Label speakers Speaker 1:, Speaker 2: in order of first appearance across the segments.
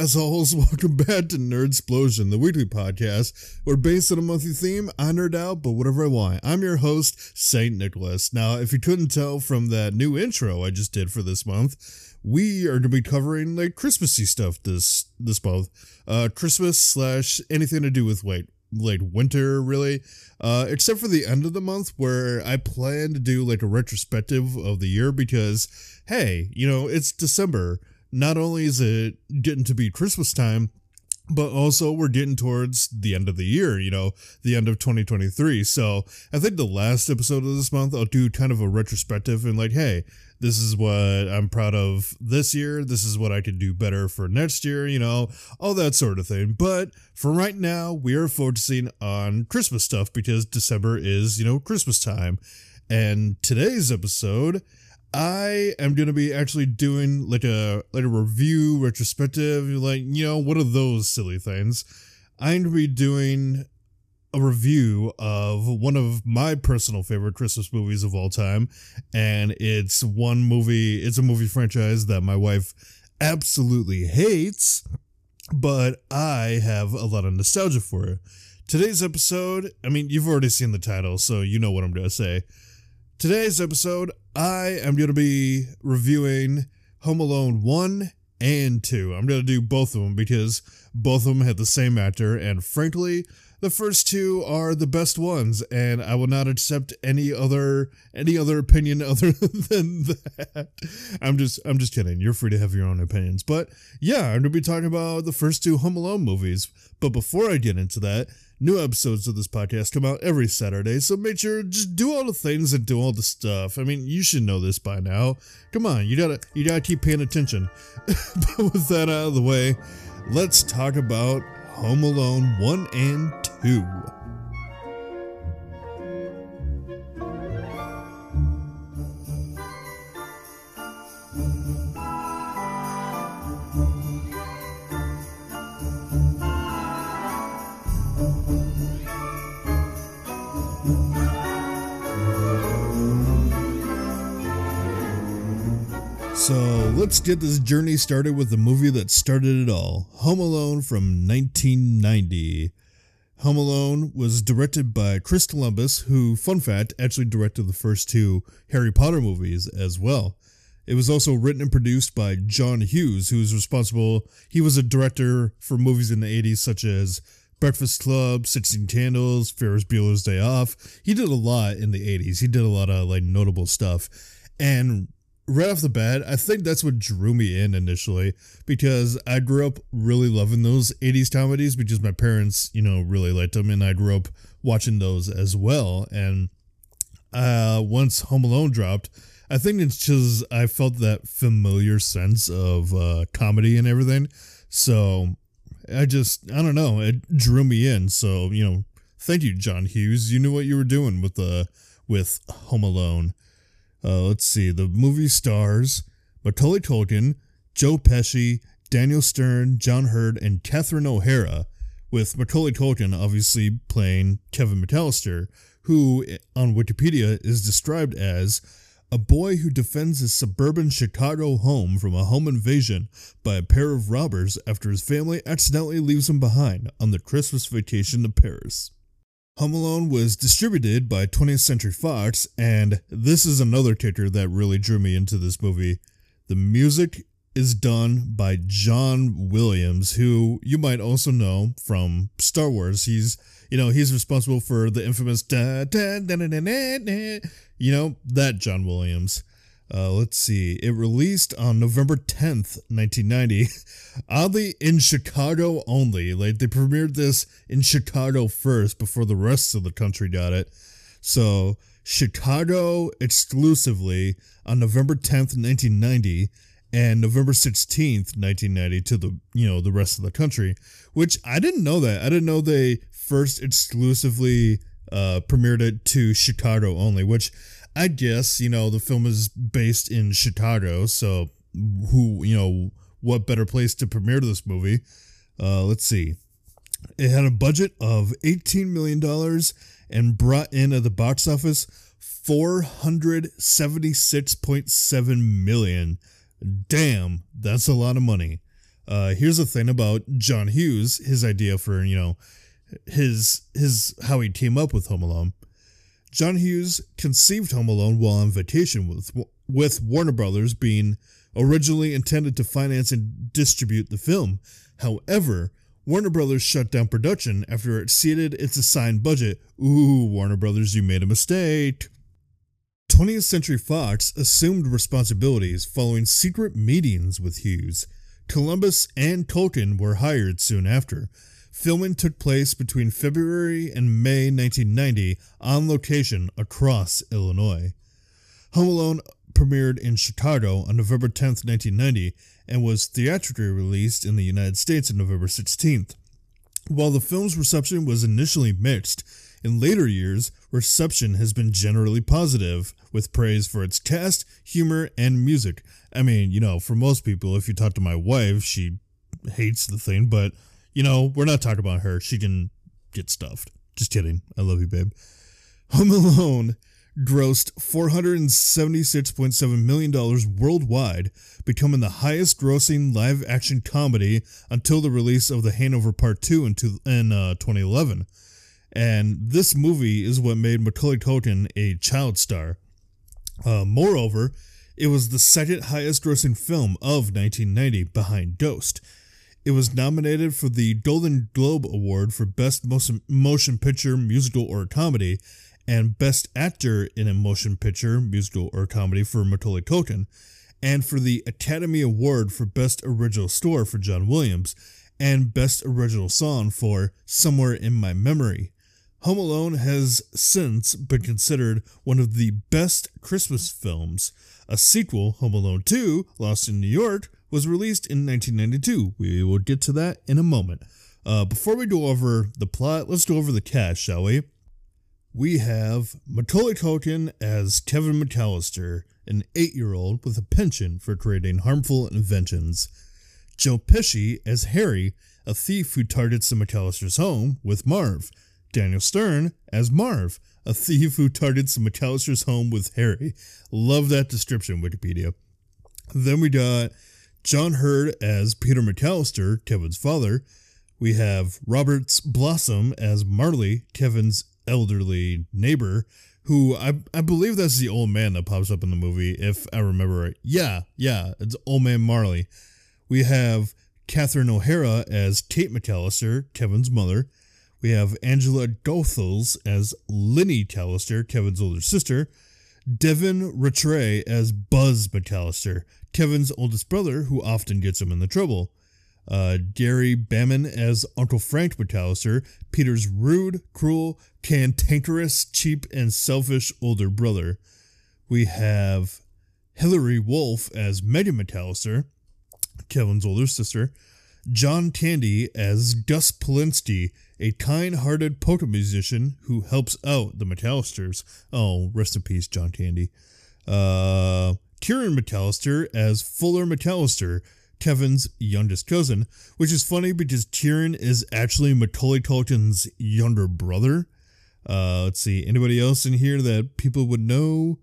Speaker 1: assholes. Welcome back to Nerd Explosion, the weekly podcast We're based on a monthly theme, I nerd out, but whatever I want. I'm your host, St. Nicholas. Now, if you couldn't tell from that new intro I just did for this month, we are going to be covering like Christmassy stuff this this month. Uh, Christmas slash anything to do with like like winter really uh except for the end of the month where i plan to do like a retrospective of the year because hey you know it's december not only is it getting to be christmas time but also we're getting towards the end of the year, you know, the end of 2023. So I think the last episode of this month, I'll do kind of a retrospective and like, hey, this is what I'm proud of this year. This is what I could do better for next year, you know, all that sort of thing. But for right now, we are focusing on Christmas stuff because December is, you know, Christmas time. And today's episode I am gonna be actually doing like a like a review retrospective, like you know, what are those silly things? I'm gonna be doing a review of one of my personal favorite Christmas movies of all time, and it's one movie. It's a movie franchise that my wife absolutely hates, but I have a lot of nostalgia for it. Today's episode, I mean, you've already seen the title, so you know what I'm gonna say. Today's episode, I am going to be reviewing Home Alone 1 and 2. I'm going to do both of them because both of them had the same actor, and frankly, the first two are the best ones, and I will not accept any other any other opinion other than that. I'm just I'm just kidding. You're free to have your own opinions. But yeah, I'm gonna be talking about the first two Home Alone movies. But before I get into that, New episodes of this podcast come out every Saturday, so make sure just do all the things and do all the stuff. I mean, you should know this by now. Come on, you gotta you gotta keep paying attention. but with that out of the way, let's talk about Home Alone 1 and 2. So let's get this journey started with the movie that started it all Home Alone from 1990. Home Alone was directed by Chris Columbus, who, fun fact, actually directed the first two Harry Potter movies as well. It was also written and produced by John Hughes, who was responsible. He was a director for movies in the 80s such as Breakfast Club, 16 Candles, Ferris Bueller's Day Off. He did a lot in the 80s. He did a lot of like notable stuff. And right off the bat, I think that's what drew me in initially because I grew up really loving those 80s comedies because my parents, you know, really liked them and I grew up watching those as well. And uh, once Home Alone dropped, I think it's just I felt that familiar sense of uh, comedy and everything. So I just, I don't know, it drew me in. So, you know, thank you, John Hughes. You knew what you were doing with the, with Home Alone. Uh, let's see. The movie stars Macaulay Culkin, Joe Pesci, Daniel Stern, John Heard, and Catherine O'Hara, with Macaulay Culkin obviously playing Kevin McAllister, who on Wikipedia is described as a boy who defends his suburban Chicago home from a home invasion by a pair of robbers after his family accidentally leaves him behind on the Christmas vacation to Paris. Home Alone was distributed by 20th Century Fox, and this is another kicker that really drew me into this movie. The music is done by John Williams, who you might also know from Star Wars. He's, you know, he's responsible for the infamous da da da da da da, you know, that John Williams. Uh, let's see. It released on November 10th, 1990. Oddly, in Chicago only. Like, they premiered this in Chicago first before the rest of the country got it. So, Chicago exclusively on November 10th, 1990, and November 16th, 1990 to the, you know, the rest of the country, which I didn't know that. I didn't know they first exclusively uh, premiered it to Chicago only, which I guess, you know, the film is based in Chicago, so who, you know, what better place to premiere this movie? Uh, let's see. It had a budget of $18 million and brought in at the box office 476.7 million, Damn, that's a lot of money. Uh, here's the thing about John Hughes, his idea for, you know, his his how he came up with Home Alone. John Hughes conceived Home Alone while on vacation with with Warner Brothers being originally intended to finance and distribute the film. However, Warner Brothers shut down production after it exceeded its assigned budget. Ooh, Warner Brothers, you made a mistake. 20th Century Fox assumed responsibilities following secret meetings with Hughes. Columbus and Culkin were hired soon after. Filming took place between February and May 1990 on location across Illinois. Home Alone premiered in Chicago on November 10, 1990, and was theatrically released in the United States on November 16th. While the film's reception was initially mixed, in later years, reception has been generally positive, with praise for its cast, humor, and music. I mean, you know, for most people, if you talk to my wife, she hates the thing, but, you know, we're not talking about her. She can get stuffed. Just kidding. I love you, babe. Home Alone grossed $476.7 million worldwide, becoming the highest grossing live action comedy until the release of The Hangover Part 2 in, two, in uh, 2011. And this movie is what made Macaulay Culkin a child star. Uh, moreover, it was the second highest grossing film of 1990 behind Ghost. It was nominated for the Golden Globe Award for Best Motion Picture, Musical, or Comedy and Best Actor in a Motion Picture, Musical, or Comedy for Macaulay Culkin, and for the Academy Award for Best Original Score for John Williams, and Best Original Song for Somewhere in My Memory. Home Alone has since been considered one of the best Christmas films. A sequel, Home Alone 2, Lost in New York, was released in 1992. We will get to that in a moment. Uh, before we go over the plot, let's go over the cast, shall we? we have Macaulay Culkin as Kevin McAllister, an eight year old with a penchant for creating harmful inventions. Joe Pesci as Harry, a thief who targets the McAllister's home with Marv. Daniel Stern as Marv, a thief who targets the McAllister's home with Harry. Love that description, Wikipedia. Then we got John Heard as Peter McAllister, Kevin's father. We have Roberts Blossom as Marley, Kevin's elderly neighbor who I, I believe that's the old man that pops up in the movie, if I remember right. Yeah, yeah, it's old man Marley. We have Catherine O'Hara as Kate McAllister, Kevin's mother. We have Angela Goethals as Linny McAllister, Kevin's older sister. Devin Ratray as Buzz McAllister, Kevin's oldest brother, who often gets him in the trouble uh, Gary Bamman as Uncle Frank McAllister, Peter's rude, cruel, cantankerous, cheap, and selfish older brother. We have Hillary Wolf as Megan McAllister, Kevin's older sister. John Candy as Gus Polinski, a kind hearted polka musician who helps out the McAllisters. Oh, rest in peace, John Candy. Uh, Kieran McAllister as Fuller McAllister, Kevin's youngest cousin, which is funny because Kieran is actually Macaulay Culkin's younger brother. Uh, let's see, anybody else in here that people would know?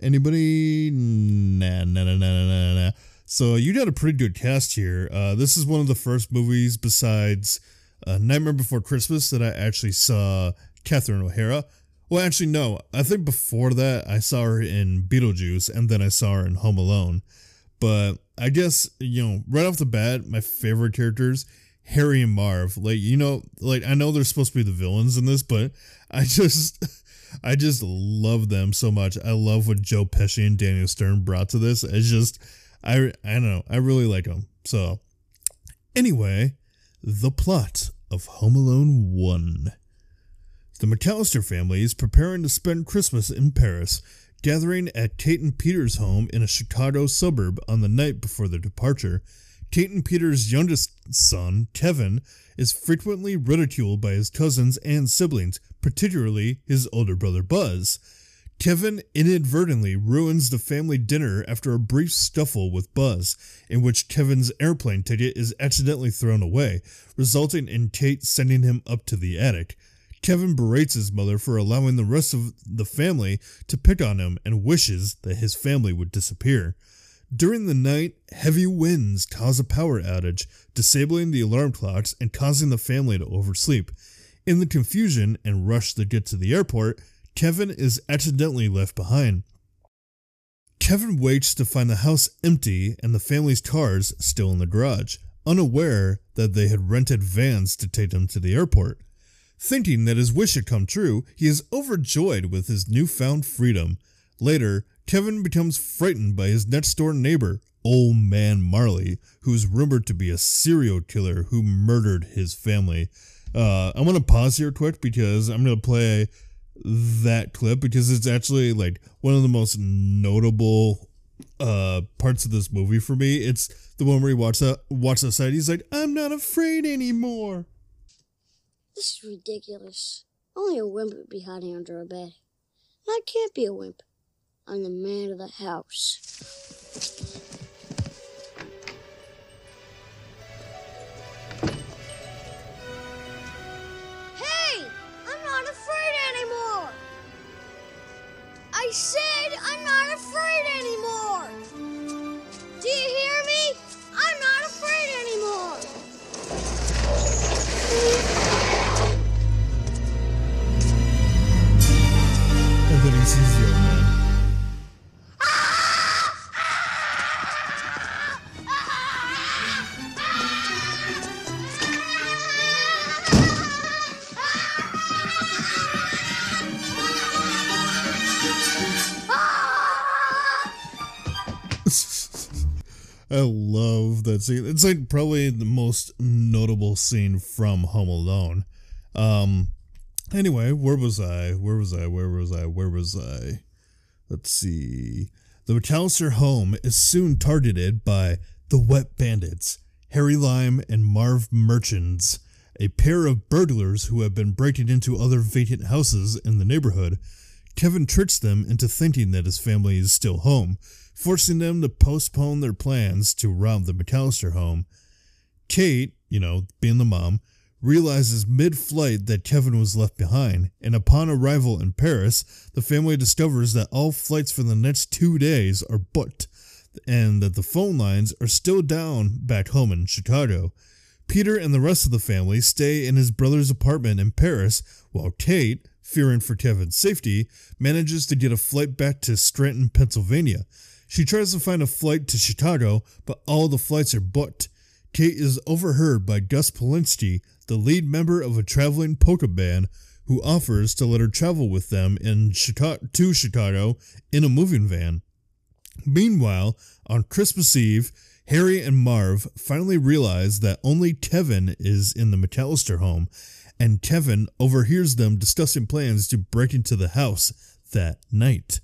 Speaker 1: Anybody? Nah, nah, nah, nah, nah, nah. So you got a pretty good cast here. Uh, this is one of the first movies besides uh, Nightmare Before Christmas that I actually saw Catherine O'Hara. Well, actually, no. I think before that I saw her in Beetlejuice, and then I saw her in Home Alone. But I guess, you know, right off the bat, my favorite characters, Harry and Marv. Like, you know, like I know they're supposed to be the villains in this, but I just I just love them so much. I love what Joe Pesci and Daniel Stern brought to this. It's just I I don't know. I really like them. So anyway, the plot of Home Alone 1. The McAllister family is preparing to spend Christmas in Paris Gathering at Kate and Peter's home in a Chicago suburb on the night before their departure, Kate and Peter's youngest son, Kevin, is frequently ridiculed by his cousins and siblings, particularly his older brother Buzz. Kevin inadvertently ruins the family dinner after a brief scuffle with Buzz, in which Kevin's airplane ticket is accidentally thrown away, resulting in Kate sending him up to the attic. Kevin berates his mother for allowing the rest of the family to pick on him and wishes that his family would disappear. During the night, heavy winds cause a power outage, disabling the alarm clocks and causing the family to oversleep. In the confusion and rush to get to the airport, Kevin is accidentally left behind. Kevin waits to find the house empty and the family's cars still in the garage, unaware that they had rented vans to take them to the airport. Thinking that his wish had come true, he is overjoyed with his newfound freedom. Later, Kevin becomes frightened by his next door neighbor, Old Man Marley, who is rumored to be a serial killer who murdered his family. Uh, I'm gonna pause here quick because I'm gonna play that clip because it's actually like one of the most notable uh parts of this movie for me. It's the one where he walks out walks outside, he's like, I'm not afraid anymore.
Speaker 2: This is ridiculous. Only a wimp would be hiding under a bed. And I can't be a wimp. I'm the man of the house. Hey! I'm not afraid anymore! I said I'm not afraid anymore! Do you hear me? I'm not afraid anymore!
Speaker 1: Sees the old man. I love that scene. It's like probably the most notable scene from Home Alone. Um anyway, where was I? Where was I? Where was I? Where was I? Let's see. The McAllister home is soon targeted by the Wet Bandits, Harry Lime and Marv Merchants, a pair of burglars who have been breaking into other vacant houses in the neighborhood. Kevin tricks them into thinking that his family is still home, forcing them to postpone their plans to rob the McAllister home. Kate, you know, being the mom, realizes mid flight that Kevin was left behind, and upon arrival in Paris, the family discovers that all flights for the next two days are booked, and that the phone lines are still down back home in Chicago. Peter and the rest of the family stay in his brother's apartment in Paris, while Kate, fearing for Kevin's safety, manages to get a flight back to Scranton, Pennsylvania. She tries to find a flight to Chicago, but all the flights are booked. Kate is overheard by Gus Polinski, the lead member of a traveling polka band, who offers to let her travel with them in Chicago, to Chicago in a moving van. Meanwhile, on Christmas Eve, Harry and Marv finally realize that only Kevin is in the McAllister home, and Kevin overhears them discussing plans to break into the house that night.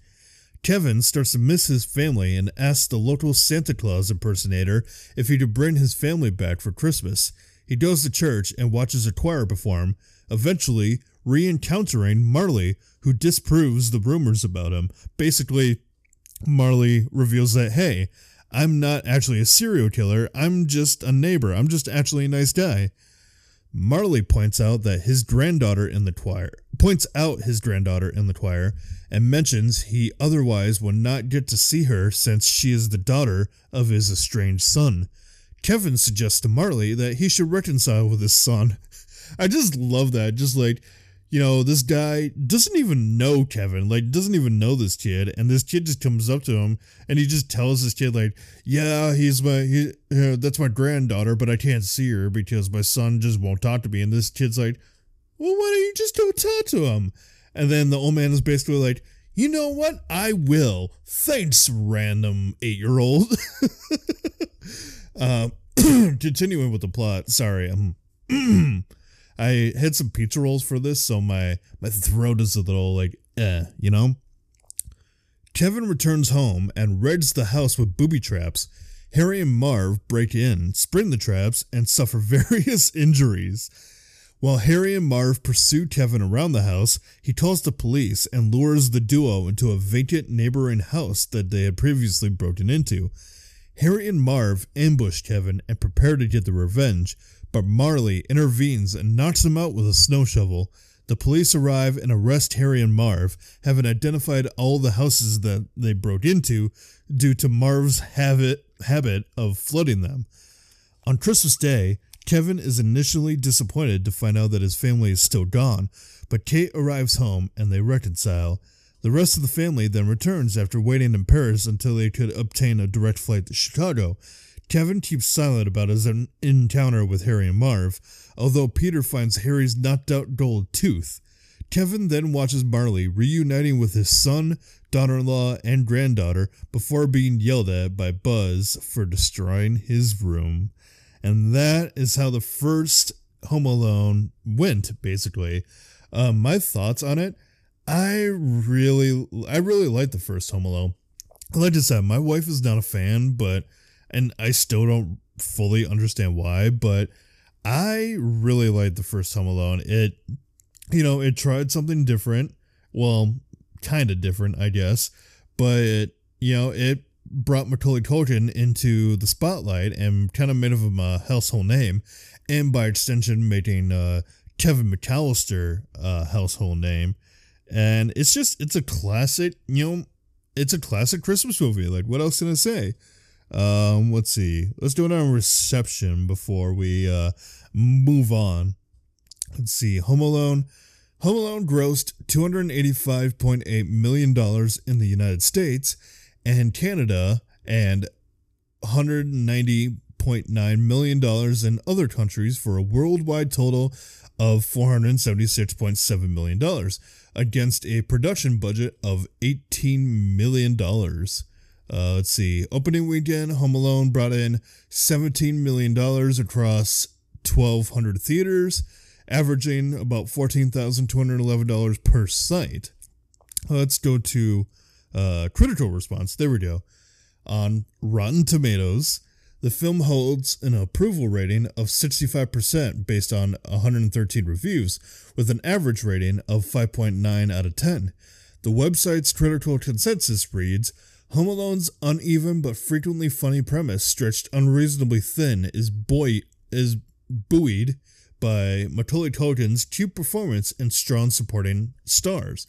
Speaker 1: Kevin starts to miss his family and asks the local Santa Claus impersonator if he could bring his family back for Christmas. He goes to church and watches a choir perform, eventually re encountering Marley, who disproves the rumors about him. Basically, Marley reveals that, hey, I'm not actually a serial killer, I'm just a neighbor, I'm just actually a nice guy. Marley points out that his granddaughter in the choir points out his granddaughter in the choir and mentions he otherwise would not get to see her since she is the daughter of his estranged son. Kevin suggests to Marley that he should reconcile with his son. I just love that. Just like, you know, this guy doesn't even know Kevin, like, doesn't even know this kid. And this kid just comes up to him and he just tells this kid, like, yeah, he's my, he, uh, that's my granddaughter, but I can't see her because my son just won't talk to me. And this kid's like, well, why don't you just go talk to him? And then the old man is basically like, you know what? I will. Thanks, random eight year old. uh, continuing with the plot. Sorry, I'm. I had some pizza rolls for this, so my my throat is a little like eh, you know. Kevin returns home and rigs the house with booby traps. Harry and Marv break in, spring the traps, and suffer various injuries. While Harry and Marv pursue Kevin around the house, he calls the police and lures the duo into a vacant neighboring house that they had previously broken into. Harry and Marv ambush Kevin and prepare to get the revenge, but Marley intervenes and knocks him out with a snow shovel. The The police arrive and arrest Harry and Marv, having identified all the houses that they broke into due to Marv's habit, habit of flooding them. On Christmas Day, Kevin is initially disappointed to find out that his family is still gone, but Kate arrives home and they reconcile. The rest of the family then returns after waiting in Paris until they could obtain a direct flight to Chicago. Kevin keeps silent about his encounter with Harry and Marv, although Peter finds Harry's knocked out gold tooth. Kevin then watches Marley reuniting with his son, daughter in law, and granddaughter before being yelled at by Buzz for destroying his room. And that is how the first Home Alone went, basically. Um, my thoughts on it, I really, I really like the first Home Alone. Like I said, my wife is not a fan, but, and I still don't fully understand why, but I really liked the first Home Alone. It, you know, it tried something different. Well, kind of different, I guess, but, it, you know, it brought Macaulay Culkin into the spotlight and kind of made him a household name, and by extension, making uh, Kevin McAllister a household name. And it's just, it's a classic, you know, it's a classic Christmas movie. Like, what else can I say? Um, let's see. Let's do it on reception before we uh, move on. Let's see. Home Alone. Home Alone grossed $285.8 million in the United States and Canada and 190.9 million dollars in other countries for a worldwide total of 476.7 million dollars against a production budget of 18 million dollars. Uh, let's see. Opening weekend, Home Alone brought in $17 million across 1,200 theaters, averaging about $14,211 per site. Let's go to uh, critical response. There we go. On Rotten Tomatoes, the film holds an approval rating of 65% based on 113 reviews, with an average rating of 5.9 out of 10. The website's critical consensus reads Home Alone's uneven but frequently funny premise, stretched unreasonably thin, is, buoy- is buoyed by Macaulay Culkin's cute performance and strong supporting stars.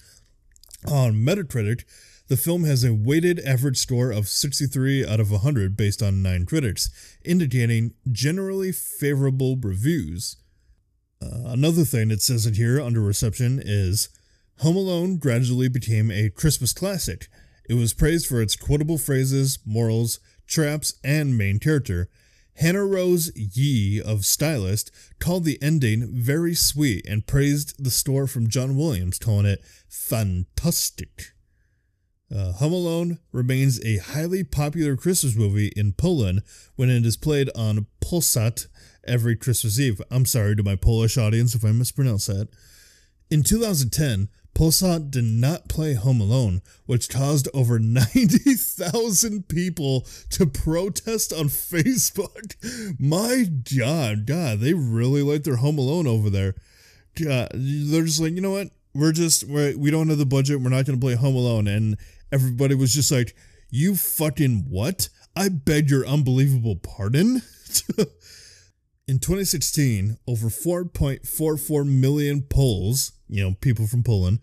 Speaker 1: On Metacritic, the film has a weighted average score of 63 out of 100 based on 9 critics, indicating generally favorable reviews. Uh, another thing it says in here under reception is Home Alone gradually became a Christmas classic. It was praised for its quotable phrases, morals, traps, and main character. Hannah Rose Yee of Stylist called the ending very sweet and praised the score from John Williams, calling it fantastic. Uh, Home Alone remains a highly popular Christmas movie in Poland when it is played on Polsat every Christmas Eve. I'm sorry to my Polish audience if I mispronounce that. In 2010, Polsat did not play Home Alone, which caused over 90,000 people to protest on Facebook. My God, God, they really like their Home Alone over there. God, they're just like, you know what? We're just, we're, we don't have the budget. We're not going to play Home Alone. And everybody was just like, You fucking what? I beg your unbelievable pardon? In 2016, over 4.44 million Poles, you know, people from Poland,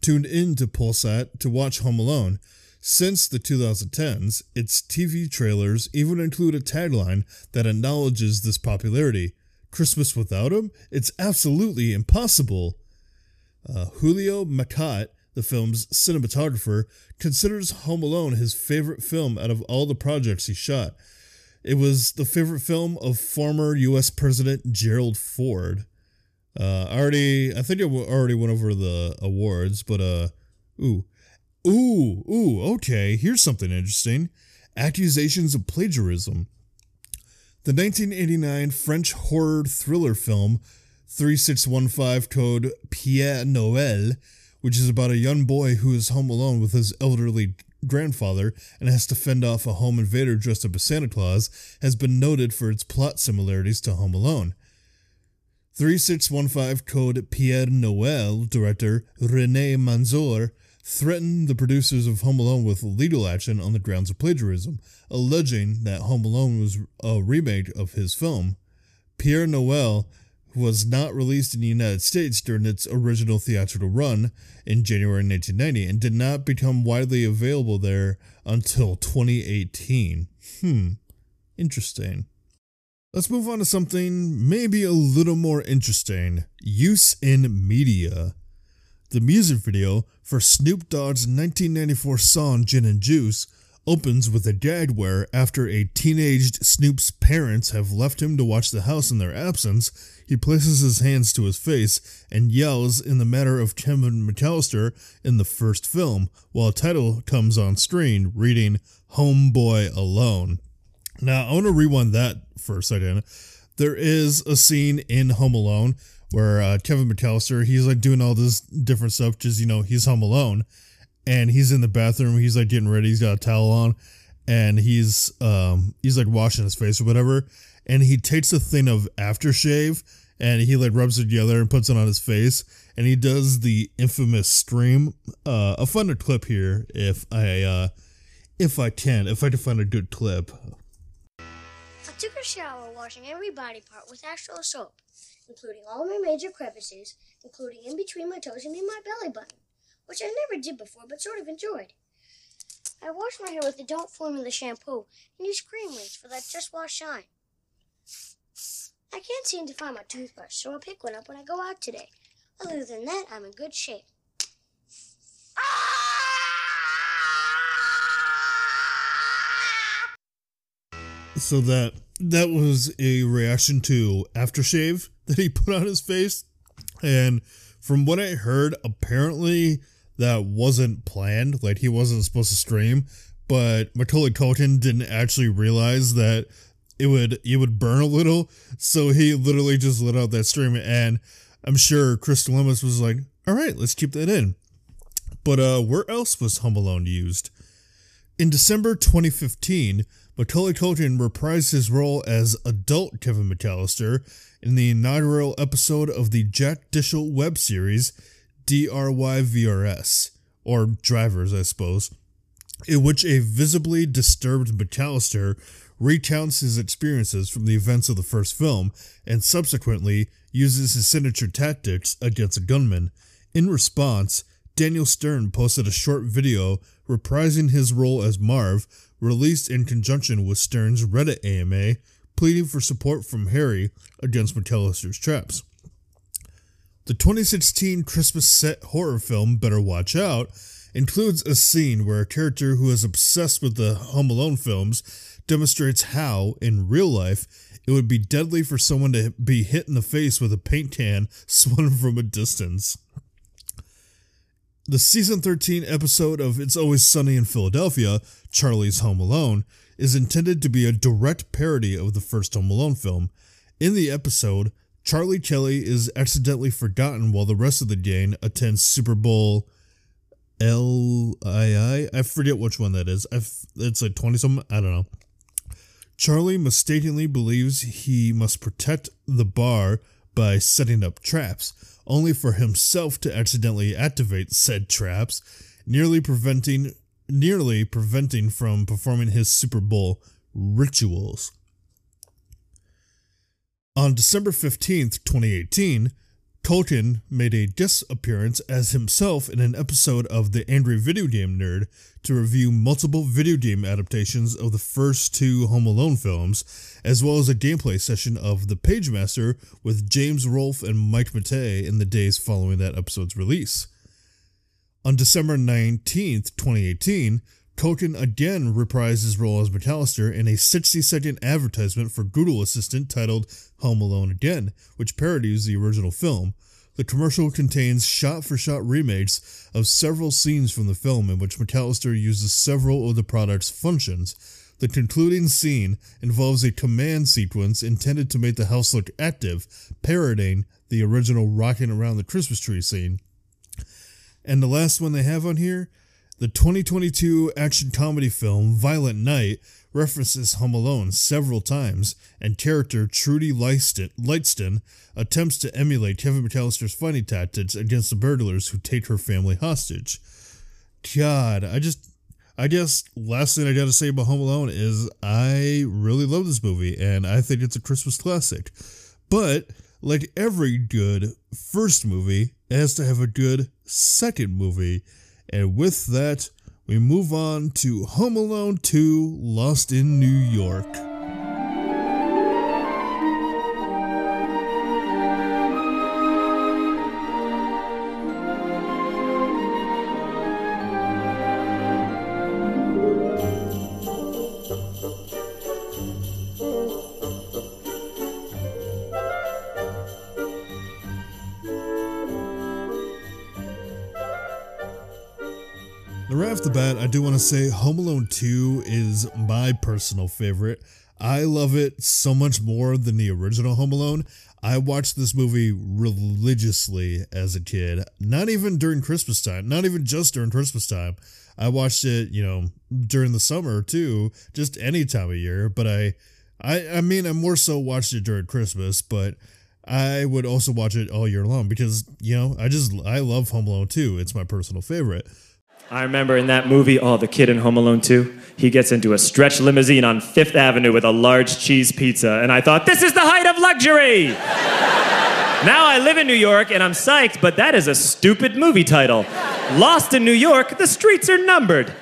Speaker 1: tuned in to Polsat to watch Home Alone. Since the 2010s, its TV trailers even include a tagline that acknowledges this popularity Christmas without him? It's absolutely impossible. Uh, Julio Macat the film's cinematographer, considers Home Alone his favorite film out of all the projects he shot. It was the favorite film of former U.S. President Gerald Ford. Uh, already, I think I already went over the awards, but uh, ooh, ooh, ooh. Okay, here's something interesting: accusations of plagiarism. The 1989 French horror thriller film 3615 code Pierre Noël which is about a young boy who is home alone with his elderly grandfather and has to fend off a home invader dressed up as Santa Claus, has been noted for its plot similarities to Home Alone. 3615 Code Pierre Noël director Rene Manzor threatened the producers of Home Alone with legal action on the grounds of plagiarism, alleging that Home Alone was a remake of his film. Pierre Noël was not released in the United States during its original theatrical run in January 1990 and did not become widely available there until 2018. Hmm, interesting. Let's move on to something maybe a little more interesting use in media. The music video for Snoop Dogg's 1994 song Gin and Juice opens with a where, after a teenaged Snoop's parents have left him to watch the house in their absence, he places his hands to his face and yells in the manner of Kevin McAllister in the first film, while a title comes on screen reading Homeboy Alone. Now, I want to rewind that for a second. There is a scene in Home Alone where uh, Kevin McAllister, he's like doing all this different stuff, just, you know, he's home alone and he's in the bathroom. He's like getting ready. He's got a towel on and he's, um, he's like washing his face or whatever. And he takes a thing of aftershave and he like rubs it together and puts it on his face. And he does the infamous scream. Uh, a clip here if I, uh, if I can, if I can find a good clip.
Speaker 2: I took a shower washing every body part with Astral soap, including all my major crevices, including in between my toes and in my belly button, which I never did before but sort of enjoyed. I washed my hair with the Don't Formula shampoo and used cream rinse for that just wash shine. I can't seem to find my toothbrush, so I'll pick one up when I go out today. Other than that, I'm in good shape.
Speaker 1: So that that was a reaction to aftershave that he put on his face. And from what I heard, apparently that wasn't planned. Like he wasn't supposed to stream, but Macaulay Culkin didn't actually realize that it would it would burn a little. So he literally just let out that stream and I'm sure Chris Columbus was like, all right, let's keep that in. But uh where else was Home Alone used? In December 2015, Macaulay Culkin reprised his role as adult Kevin McAllister in the inaugural episode of the Jack Dishel web series DRYVRS, or Drivers, I suppose, in which a visibly disturbed McAllister recounts his experiences from the events of the first film and subsequently uses his signature tactics against a gunman. In response, Daniel Stern posted a short video reprising his role as Marv, released in conjunction with Stern's Reddit AMA, pleading for support from Harry against McAllister's traps. The 2016 Christmas set horror film Better Watch Out includes a scene where a character who is obsessed with the Home Alone films demonstrates how, in real life, it would be deadly for someone to be hit in the face with a paint can swung from a distance. The season 13 episode of It's Always Sunny in Philadelphia, Charlie's Home Alone, is intended to be a direct parody of the first Home Alone film. In the episode, Charlie Kelly is accidentally forgotten while the rest of the gang attends Super Bowl LII. I forget which one that is. I've, it's like 20 something. I don't know. Charlie mistakenly believes he must protect the bar by setting up traps, only for himself to accidentally activate said traps, nearly preventing nearly preventing from performing his Super Bowl rituals. On December 15th, 2018, Culkin made a guest appearance as himself in an episode of The Angry Video Game Nerd to review multiple video game adaptations of the first two Home Alone films, as well as a gameplay session of The Pagemaster with James Rolfe and Mike Matei in the days following that episode's release. On December 19, 2018, Culkin again reprised his role as McAllister in a 60 second advertisement for Google Assistant titled Home Alone Again, which parodies the original film. The commercial contains shot for shot remakes of several scenes from the film in which McAllister uses several of the product's functions. The concluding scene involves a command sequence intended to make the house look active, parodying the original rocking around the Christmas tree scene. And the last one they have on here the 2022 action comedy film Violent Night references Home Alone several times, and character Trudy Lightstone attempts to emulate Kevin McAllister's fighting tactics against the burglars who take her family hostage. God, I just, I guess last thing I gotta say about Home Alone is I really love this movie, and I think it's a Christmas classic. But like every good first movie, it has to have a good second movie. And with that, we move on to Home Alone 2 Lost in New York. Right off the bat, I do want to say Home Alone 2 is my personal favorite. I love it so much more than the original Home Alone. I watched this movie religiously as a kid, not even during Christmas time, not even just during Christmas time. I watched it, you know, during the summer too, just any time of year. But I, I, I mean, I more so watched it during Christmas, but I would also watch it all year long because you know I just I love Home Alone 2. It's my personal favorite.
Speaker 3: I remember in that movie, oh, the kid in Home Alone 2, he gets into a stretch limousine on Fifth Avenue with a large cheese pizza, and I thought, this is the height of luxury! now I live in New York and I'm psyched, but that is a stupid movie title. Lost in New York, the streets are numbered.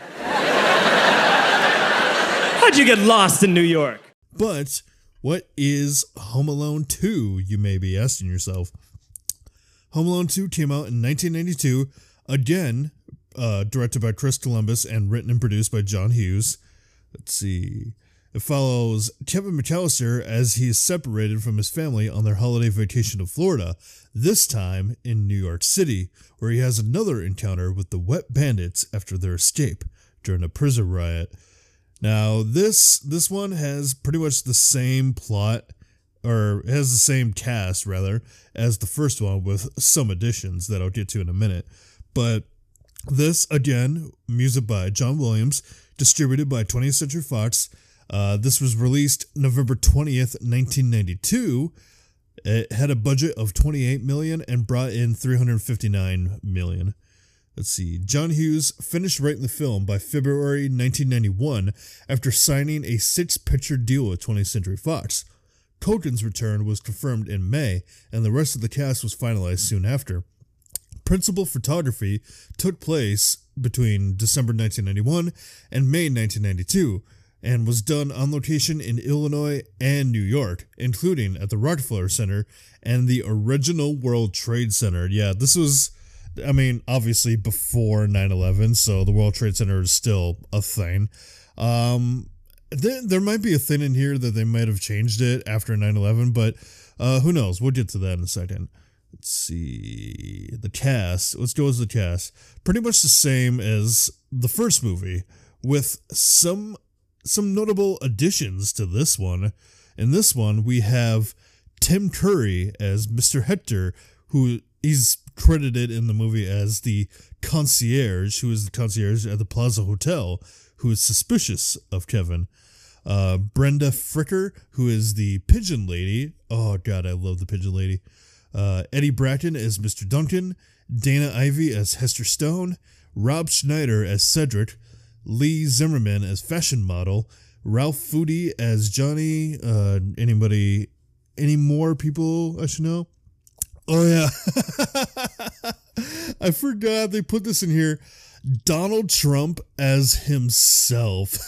Speaker 3: How'd you get lost in New York?
Speaker 1: But what is Home Alone 2, you may be asking yourself? Home Alone 2 came out in 1992, again uh, directed by Chris Columbus and written and produced by John Hughes. Let's see. It follows Kevin McAllister as he is separated from his family on their holiday vacation to Florida, this time in New York City, where he has another encounter with the Wet Bandits after their escape during a prison riot. Now, this this one has pretty much the same plot or has the same cast rather as the first one with some additions that I'll get to in a minute. But this, again, music by John Williams, distributed by 20th Century Fox. Uh, this was released November 20th, 1992. It had a budget of 28 million and brought in 359 million. Let's see. John Hughes finished writing the film by February 1991 after signing a six-picture deal with 20th Century Fox. Culkin's return was confirmed in May, and the rest of the cast was finalized soon after principal photography took place between December 1991 and May 1992 and was done on location in Illinois and New York, including at the Rockefeller Center and the original World Trade Center. Yeah, this was, I mean, obviously before 9 11, so the World Trade Center is still a thing. Um, there, there might be a thing in here that they might have changed it after 9 11, but uh, who knows? We'll get to that in a second let's see. The cast. Let's go as the cast. Pretty much the same as the first movie with some some notable additions to this one. In this one we have tim curry as mr hector who he's credited in the movie as the concierge who is the concierge at the plaza hotel who is suspicious of kevin. Uh, brenda fricker who is the pigeon lady. Oh god i love the pigeon lady uh, Eddie Bracken as Mr. Duncan, Dana Ivey as Hester Stone, Rob Schneider as Cedric, Leigh Zimmerman as fashion model, Ralph Foody as Johnny. Uh, anybody, any more people I should know? Oh yeah, I forgot they put this in here. Donald Trump as himself.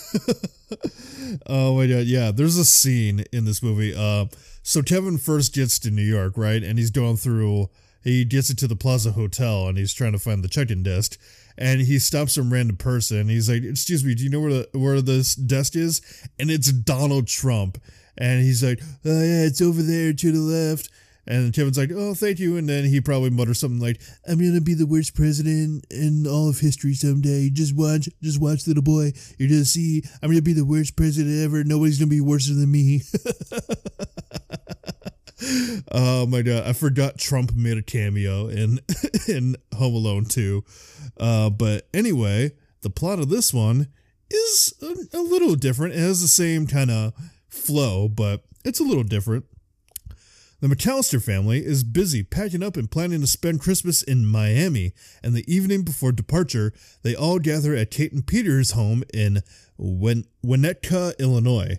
Speaker 1: oh my god, yeah. There's a scene in this movie. Uh, so Kevin first gets to New York, right? And he's going through, he gets into the Plaza Hotel and he's trying to find the check-in desk. And he stops some random person. He's like, "Excuse me, do you know where the where this desk is?" And it's Donald Trump. And he's like, "Oh yeah, it's over there to the left." And Kevin's like, "Oh, thank you." And then he probably mutters something like, "I'm gonna be the worst president in all of history someday. Just watch, just watch, little boy. You're gonna see. I'm gonna be the worst president ever. Nobody's gonna be worse than me." oh my god, I forgot Trump made a cameo in in Home Alone 2. Uh, but anyway, the plot of this one is a, a little different. It has the same kind of flow, but it's a little different. The McAllister family is busy packing up and planning to spend Christmas in Miami, and the evening before departure, they all gather at Kate and Peter's home in Win- Winnetka, Illinois.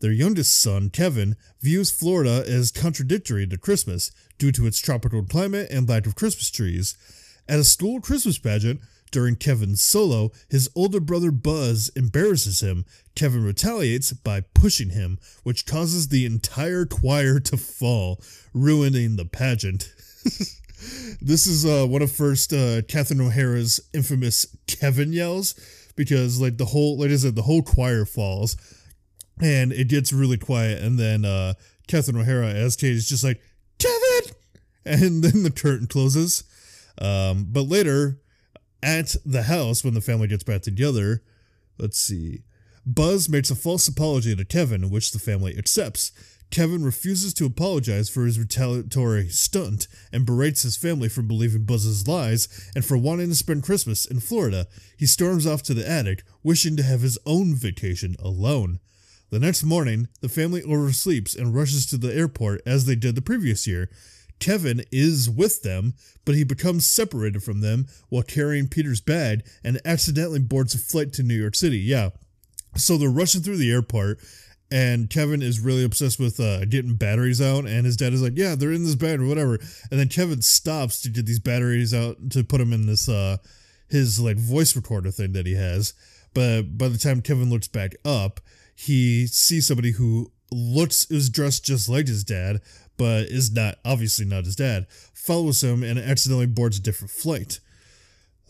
Speaker 1: Their youngest son, Kevin, views Florida as contradictory to Christmas due to its tropical climate and lack of Christmas trees. At a school Christmas pageant, during Kevin's solo, his older brother Buzz embarrasses him. Kevin retaliates by pushing him, which causes the entire choir to fall, ruining the pageant. this is uh, one of first uh, Catherine O'Hara's infamous Kevin yells because, like the whole, like I said, the whole choir falls, and it gets really quiet, and then uh, Catherine O'Hara as Kate is just like Kevin, and then the curtain closes. Um, but later, at the house, when the family gets back together, let's see. Buzz makes a false apology to Kevin, which the family accepts. Kevin refuses to apologize for his retaliatory stunt and berates his family for believing Buzz's lies and for wanting to spend Christmas in Florida. He storms off to the attic, wishing to have his own vacation alone. The next morning, the family oversleeps and rushes to the airport as they did the previous year. Kevin is with them, but he becomes separated from them while carrying Peter's bag and accidentally boards a flight to New York City. Yeah. So they're rushing through the airport, and Kevin is really obsessed with uh, getting batteries out, and his dad is like, "Yeah, they're in this bag or whatever." And then Kevin stops to get these batteries out to put them in this uh, his like voice recorder thing that he has. But by the time Kevin looks back up, he sees somebody who looks is dressed just like his dad, but is not obviously not his dad, follows him and accidentally boards a different flight.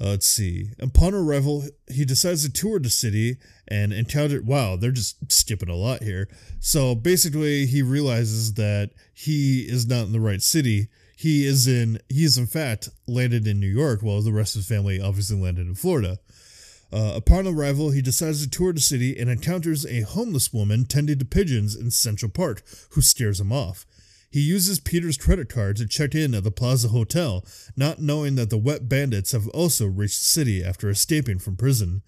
Speaker 1: Uh, let's see. Upon arrival, he decides to tour the city and encounter. Wow, they're just skipping a lot here. So basically, he realizes that he is not in the right city. He is in. He is in fact landed in New York, while the rest of his family obviously landed in Florida. Uh, upon arrival, he decides to tour the city and encounters a homeless woman tending to pigeons in Central Park, who scares him off. He uses Peter's credit card to check in at the Plaza Hotel, not knowing that the wet bandits have also reached the city after escaping from prison.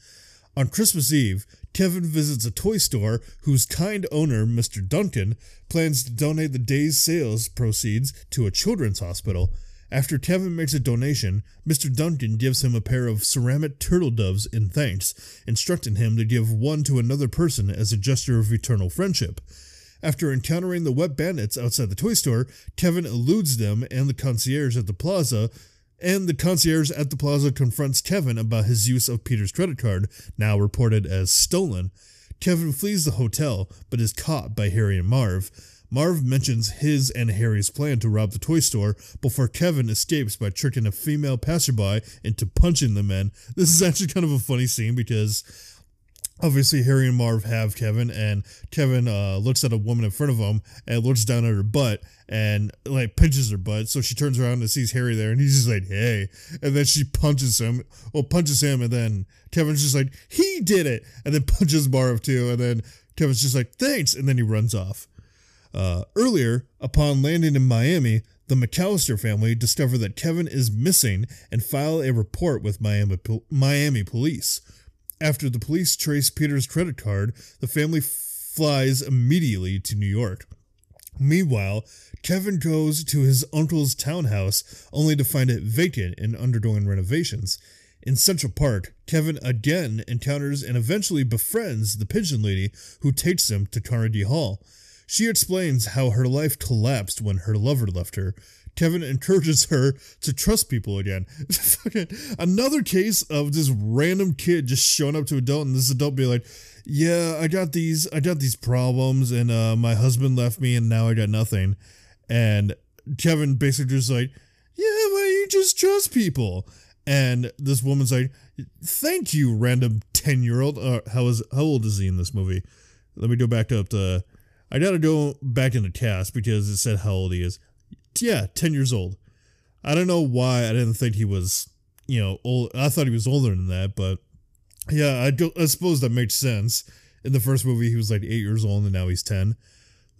Speaker 1: On Christmas Eve, Kevin visits a toy store whose kind owner, Mr. Duncan, plans to donate the day's sales proceeds to a children's hospital. After Kevin makes a donation, Mr. Duncan gives him a pair of ceramic turtle doves in thanks, instructing him to give one to another person as a gesture of eternal friendship. After encountering the wet bandits outside the toy store, Kevin eludes them and the concierge at the plaza, and the concierge at the plaza confronts Kevin about his use of Peter's credit card, now reported as stolen. Kevin flees the hotel, but is caught by Harry and Marv. Marv mentions his and Harry's plan to rob the toy store before Kevin escapes by tricking a female passerby into punching the men. This is actually kind of a funny scene because obviously Harry and Marv have Kevin, and Kevin uh, looks at a woman in front of him and looks down at her butt and like pinches her butt. So she turns around and sees Harry there, and he's just like, "Hey!" And then she punches him. Well, punches him, and then Kevin's just like, "He did it!" And then punches Marv too, and then Kevin's just like, "Thanks!" And then he runs off. Uh, earlier, upon landing in Miami, the McAllister family discover that Kevin is missing and file a report with Miami, Miami police. After the police trace Peter's credit card, the family flies immediately to New York. Meanwhile, Kevin goes to his uncle's townhouse only to find it vacant and undergoing renovations. In Central Park, Kevin again encounters and eventually befriends the pigeon lady who takes him to Carnegie Hall. She explains how her life collapsed when her lover left her. Kevin encourages her to trust people again. Another case of this random kid just showing up to adult and this adult be like, "Yeah, I got these, I got these problems, and uh, my husband left me, and now I got nothing." And Kevin basically just like, "Yeah, well, you just trust people." And this woman's like, "Thank you, random ten year old." Uh, how is how old is he in this movie? Let me go back up to I gotta go back in the cast because it said how old he is. Yeah, 10 years old. I don't know why I didn't think he was, you know, old. I thought he was older than that, but yeah, I, do, I suppose that makes sense. In the first movie, he was like 8 years old and now he's 10.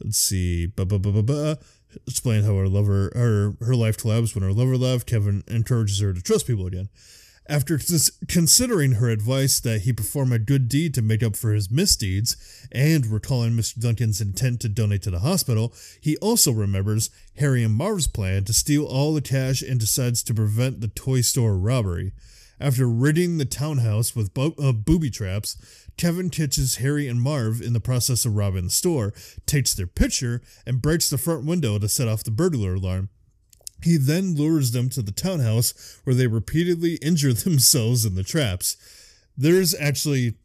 Speaker 1: Let's see. Ba, ba, ba, ba, ba. Explain how her lover, her, her life collapsed when her lover left. Kevin encourages her to trust people again. After considering her advice that he perform a good deed to make up for his misdeeds, and recalling Mr. Duncan's intent to donate to the hospital, he also remembers Harry and Marv's plan to steal all the cash and decides to prevent the toy store robbery. After ridding the townhouse with bo- uh, booby traps, Kevin catches Harry and Marv in the process of robbing the store, takes their picture, and breaks the front window to set off the burglar alarm. He then lures them to the townhouse where they repeatedly injure themselves in the traps. There's actually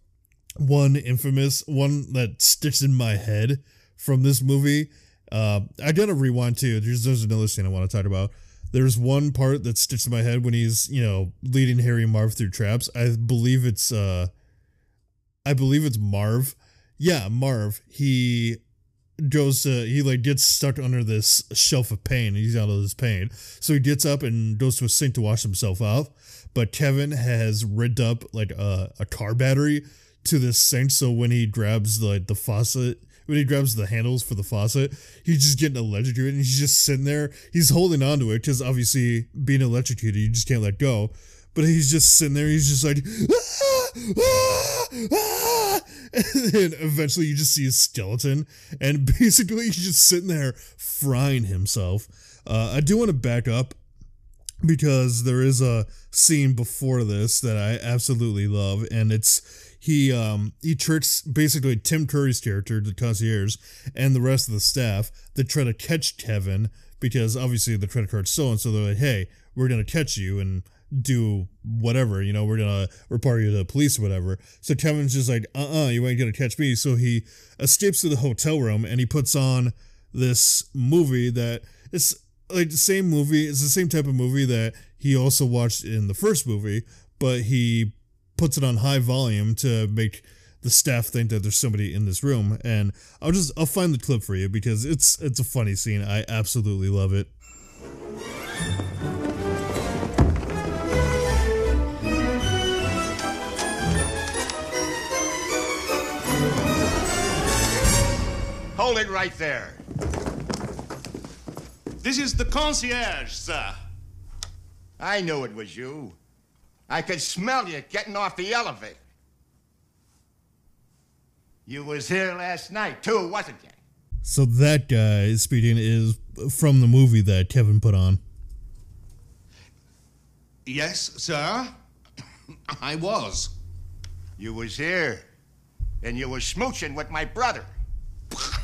Speaker 1: one infamous one that sticks in my head from this movie. Uh, I gotta rewind too. There's, there's another scene I want to talk about. There's one part that sticks in my head when he's, you know, leading Harry Marv through traps. I believe it's, uh, I believe it's Marv. Yeah, Marv. He goes to he like gets stuck under this shelf of pain. He's out of his pain. So he gets up and goes to a sink to wash himself off but kevin has rigged up like a, a car battery to this sink. So when he grabs the like, the faucet when he grabs the handles for the faucet he's just getting electrocuted and he's just sitting there. He's holding on to it because obviously being electrocuted you just can't let go. But he's just sitting there. He's just like ah, ah, ah, and then eventually you just see his skeleton and basically he's just sitting there frying himself. Uh, i do want to back up because there is a scene before this that i absolutely love and it's he um he tricks basically tim curry's character the concierge and the rest of the staff that try to catch kevin because obviously the credit card's stolen so they're like hey we're gonna catch you and do whatever, you know, we're gonna report you to the police or whatever. So Kevin's just like, uh uh-uh, uh, you ain't gonna catch me. So he escapes to the hotel room and he puts on this movie that it's like the same movie, it's the same type of movie that he also watched in the first movie, but he puts it on high volume to make the staff think that there's somebody in this room. And I'll just I'll find the clip for you because it's it's a funny scene. I absolutely love it.
Speaker 4: Hold it right there.
Speaker 5: This is the concierge, sir.
Speaker 4: I knew it was you. I could smell you getting off the elevator. You was here last night, too, wasn't you?
Speaker 1: So that uh, guy speaking is from the movie that Kevin put on.
Speaker 5: Yes, sir. I was.
Speaker 4: You was here, and you was smooching with my brother.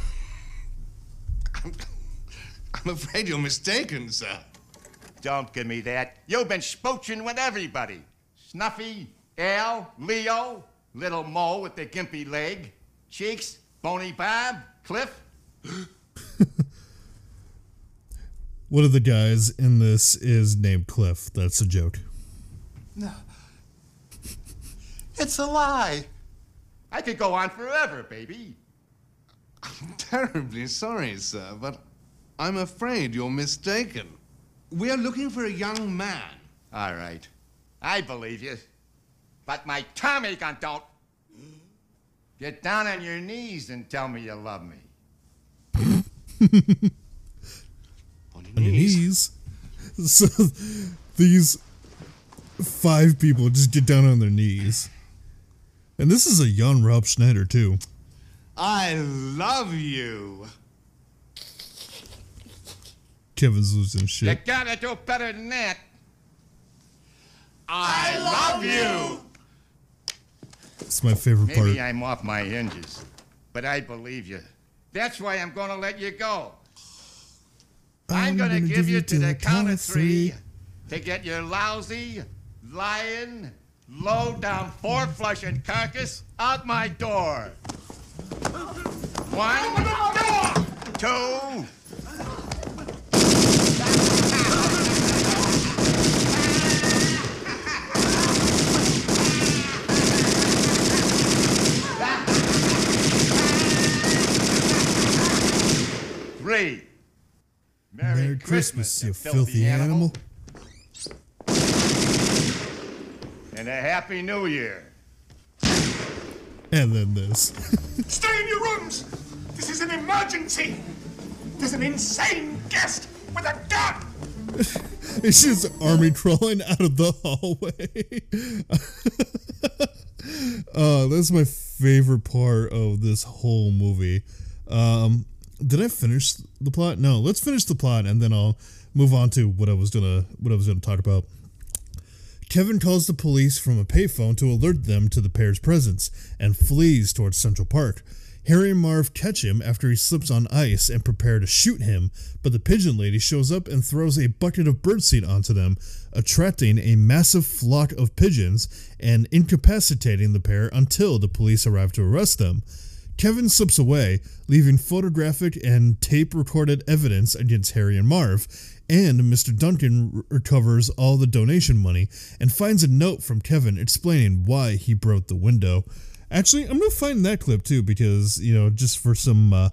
Speaker 5: I'm afraid you're mistaken, sir.
Speaker 4: Don't give me that. You've been spooching with everybody. Snuffy, Al, Leo, little Mo with the gimpy leg, Cheeks, Bony Bob, Cliff.
Speaker 1: One of the guys in this is named Cliff. That's a joke.
Speaker 5: No. It's a lie.
Speaker 4: I could go on forever, baby.
Speaker 5: I'm terribly sorry, sir, but I'm afraid you're mistaken. We're looking for a young man.
Speaker 4: All right. I believe you. But my Tommy gun don't. Get down on your knees and tell me you love me.
Speaker 5: On your
Speaker 1: On
Speaker 5: knees.
Speaker 1: knees. So these five people just get down on their knees. And this is a young Rob Schneider, too.
Speaker 5: I love you.
Speaker 1: Kevin's losing shit.
Speaker 4: You gotta do better than that.
Speaker 5: I love you.
Speaker 1: It's my favorite part.
Speaker 4: Maybe I'm off my hinges, but I believe you. That's why I'm gonna let you go. I'm, gonna, give, you to the count of three to get your lousy, lying, low down, four flushing carcass out my door. One, two. Three. Merry,
Speaker 1: Merry Christmas, you
Speaker 4: filthy
Speaker 1: filthy animal.
Speaker 4: And a Happy New Year.
Speaker 1: And then this.
Speaker 6: Stay in your rooms! This is an emergency! There's an insane guest with a gun!
Speaker 1: It's just army crawling out of the hallway. uh, that's my favorite part of this whole movie. Um, did I finish the plot? No, let's finish the plot and then I'll move on to what I was gonna what I was gonna talk about. Kevin calls the police from a payphone to alert them to the pair's presence and flees towards Central Park. Harry and Marv catch him after he slips on ice and prepare to shoot him, but the pigeon lady shows up and throws a bucket of birdseed onto them, attracting a massive flock of pigeons and incapacitating the pair until the police arrive to arrest them. Kevin slips away, leaving photographic and tape recorded evidence against Harry and Marv, and Mr. Duncan recovers all the donation money and finds a note from Kevin explaining why he broke the window. Actually, I'm gonna find that clip too because you know just for some uh,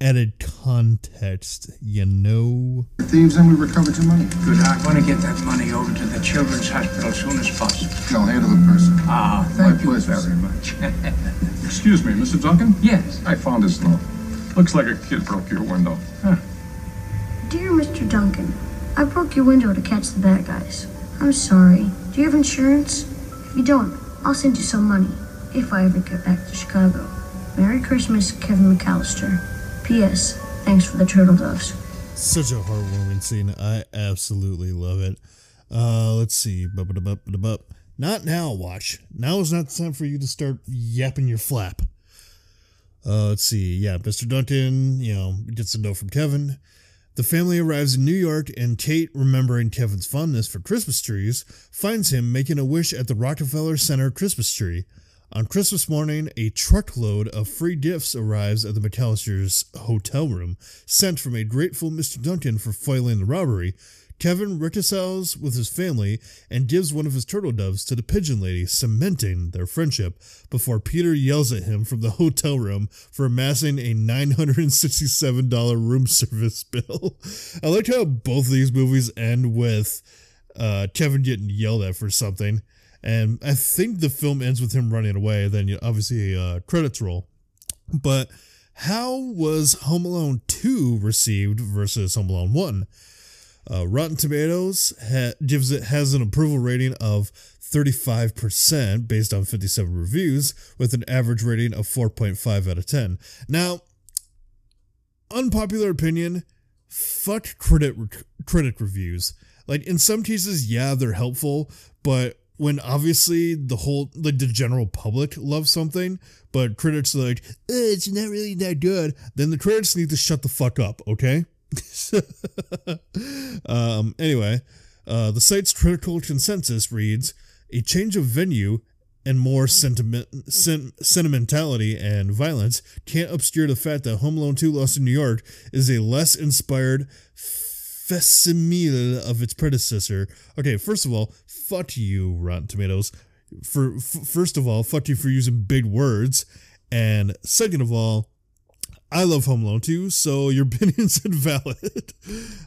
Speaker 1: added context, you know.
Speaker 7: Thieves and we recovered your money.
Speaker 8: Good. I want to get that money over to the Children's Hospital as soon as possible.
Speaker 7: I'll handle the person.
Speaker 8: Ah,
Speaker 7: My
Speaker 8: thank you
Speaker 7: pleasure,
Speaker 8: very much.
Speaker 9: Excuse me, Mr. Duncan?
Speaker 8: yes.
Speaker 9: I found this note. Looks like a kid broke your window.
Speaker 2: Dear Mr. Duncan, I broke your window to catch the bad guys. I'm sorry. Do you have insurance? If you don't, I'll send you some money if I ever get back to Chicago. Merry Christmas, Kevin McAllister. P.S. Thanks for the turtle doves.
Speaker 1: Such a heartwarming scene. I absolutely love it. Uh, let's see. Bup-a-da-bup-a-da-bup. Not now, watch. Now is not the time for you to start yapping your flap. Uh, let's see. Yeah, Mr. Duncan, you know, gets a note from Kevin. The family arrives in New York, and Kate, remembering Kevin's fondness for Christmas trees, finds him making a wish at the Rockefeller Center Christmas tree. On Christmas morning, a truckload of free gifts arrives at the McAllister's hotel room, sent from a grateful Mr. Duncan for foiling the robbery. Kevin reconciles with his family and gives one of his turtle doves to the pigeon lady, cementing their friendship, before Peter yells at him from the hotel room for amassing a $967 room service bill. I like how both of these movies end with uh, Kevin getting yelled at for something. And I think the film ends with him running away, then you obviously uh, credits roll. But how was Home Alone 2 received versus Home Alone 1? Uh, Rotten Tomatoes ha- gives it has an approval rating of 35% based on 57 reviews, with an average rating of 4.5 out of 10. Now, unpopular opinion, fuck critic critic reviews. Like in some cases, yeah, they're helpful, but when obviously the whole like the general public loves something, but critics are like, "Eh, it's not really that good, then the critics need to shut the fuck up, okay? um, anyway, uh, the site's critical consensus reads a change of venue and more sentiment, sen- sentimentality and violence can't obscure the fact that Home Alone 2 Lost in New York is a less inspired facsimile of its predecessor. Okay, first of all, fuck you, Rotten Tomatoes. For f- first of all, fuck you for using big words, and second of all, I love Home Alone 2, so your opinion's invalid.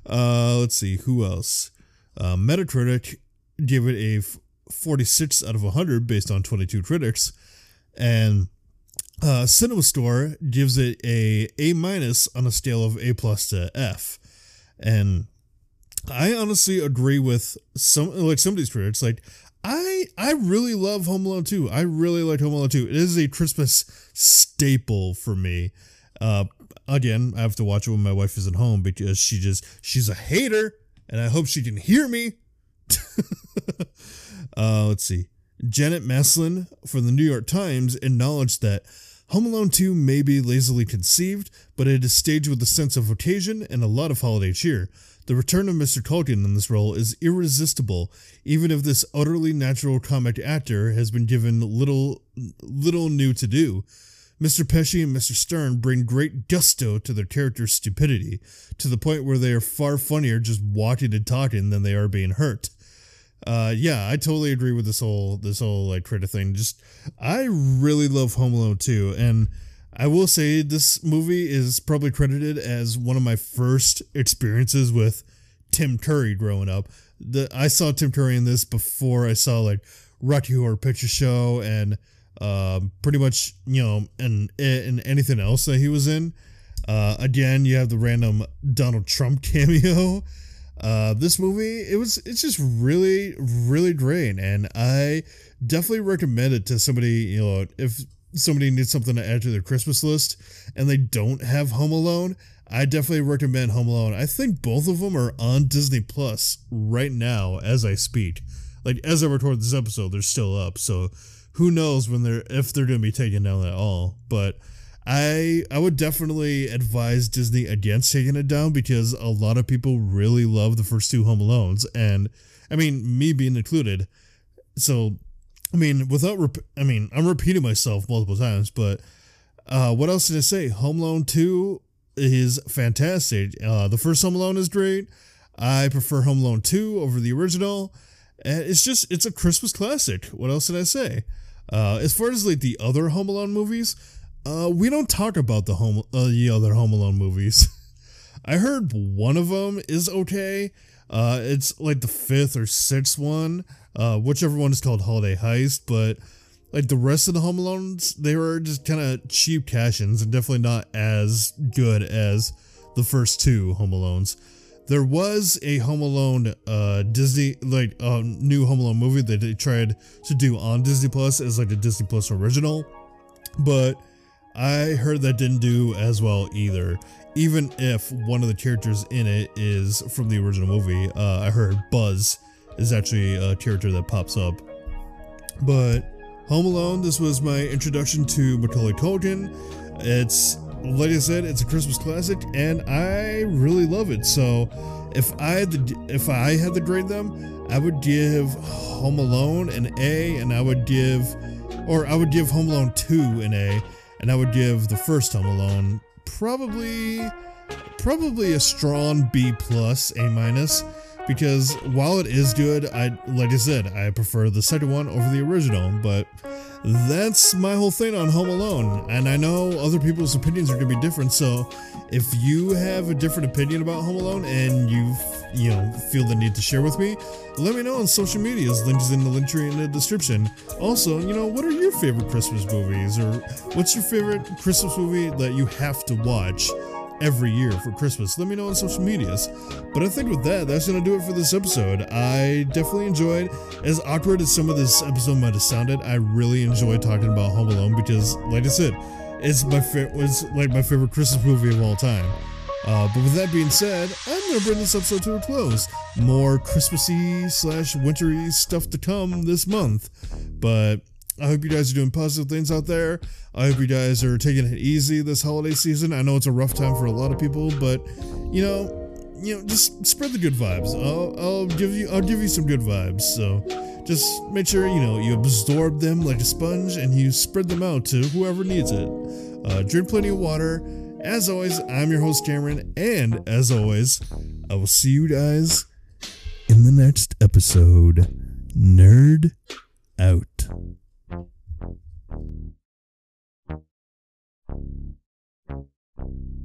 Speaker 1: Uh, let's see, who else? Uh, Metacritic gave it a 46 out of 100 based on 22 critics, and uh, CinemaScore gives it a A minus on a scale of A plus to F, and I honestly agree with some like some of these critics. Like I I really love Home Alone 2. I really like Home Alone 2. It is a Christmas staple for me. Uh, again, I have to watch it when my wife isn't home because she just she's a hater, and I hope she can hear me. uh, let's see. Janet Maslin from the New York Times acknowledged that Home Alone 2 may be lazily conceived, but it is staged with a sense of occasion and a lot of holiday cheer. The return of Mr. Culkin in this role is irresistible, even if this utterly natural comic actor has been given little little new to do. Mr. Pesci and Mr. Stern bring great gusto to their characters' stupidity, to the point where they are far funnier just walking and talking than they are being hurt. Uh, yeah, I totally agree with this whole this whole like critter thing. Just I really love Home Alone 2, and I will say this movie is probably credited as one of my first experiences with Tim Curry growing up. The I saw Tim Curry in this before I saw like Rocky Horror Picture Show and um, pretty much you know and and anything else that he was in. Uh, again, you have the random Donald Trump cameo. Uh, this movie, it was it's just really really great, and I definitely recommend it to somebody. You know, if somebody needs something to add to their Christmas list and they don't have Home Alone, I definitely recommend Home Alone. I think both of them are on Disney Plus right now as I speak. like as I record this episode, they're still up. So who knows when they're if they're going to be taken down at all. But I I would definitely advise Disney against taking it down because a lot of people really love the first two Home Alones, and I mean me being included. So I mean, without rep- I mean, I'm repeating myself multiple times, but uh, what else did I say? Home Alone Two is fantastic. Uh, the first Home Alone is great. I prefer Home Alone 2 over the original. And it's just, it's a Christmas classic. What else did I say? Uh, as far as like the other Home Alone movies, uh, we don't talk about the home, uh, the other Home Alone movies. I heard one of them is okay. Uh, it's like the fifth or sixth one, uh, whichever one is called Holiday Heist, but like the rest of the Home Alones, they were just kind of cheap cash-ins and definitely not as good as the first two Home Alones. There was a Home Alone uh, Disney like uh, new Home Alone movie that they tried to do on Disney Plus as like a Disney Plus original, but I heard that didn't do as well either. Even if one of the characters in it is from the original movie, uh, I heard Buzz is actually a character that pops up. But Home Alone, this was my introduction to Macaulay Culkin. It's, like I said, it's a Christmas classic, and I really love it. So, if I had to, if I had to grade them, I would give Home Alone an A, and I would give, or I would give Home Alone 2 an A, and I would give the first Home Alone probably, probably a strong B plus, A minus because while it is good, I like I said, I prefer the second one over the original, but that's my whole thing on Home Alone. And I know other people's opinions are going to be different, so if you have a different opinion about Home Alone and you you know feel the need to share with me, let me know on social medias. Links in the Linktree in the description. Also, you know, what are your favorite Christmas movies or what's your favorite Christmas movie that you have to watch? Every year for Christmas. Let me know on social medias. But I think with that, that's going to do it for this episode. I definitely enjoyed, as awkward as some of this episode might have sounded, I really enjoyed talking about Home Alone because, like I said, it's my fa- it's like my favorite Christmas movie of all time. Uh, but with that being said, I'm going to bring this episode to a close. More Christmassy slash wintry stuff to come this month. But I hope you guys are doing positive things out there. I hope you guys are taking it easy this holiday season. I know it's a rough time for a lot of people, but you know, you know, just spread the good vibes. I'll, I'll give you, I'll give you some good vibes. So just make sure you know you absorb them like a sponge and you spread them out to whoever needs it. Uh, drink plenty of water. As always, I'm your host Cameron, and as always, I will see you guys in the next episode. Nerd out. Thank you.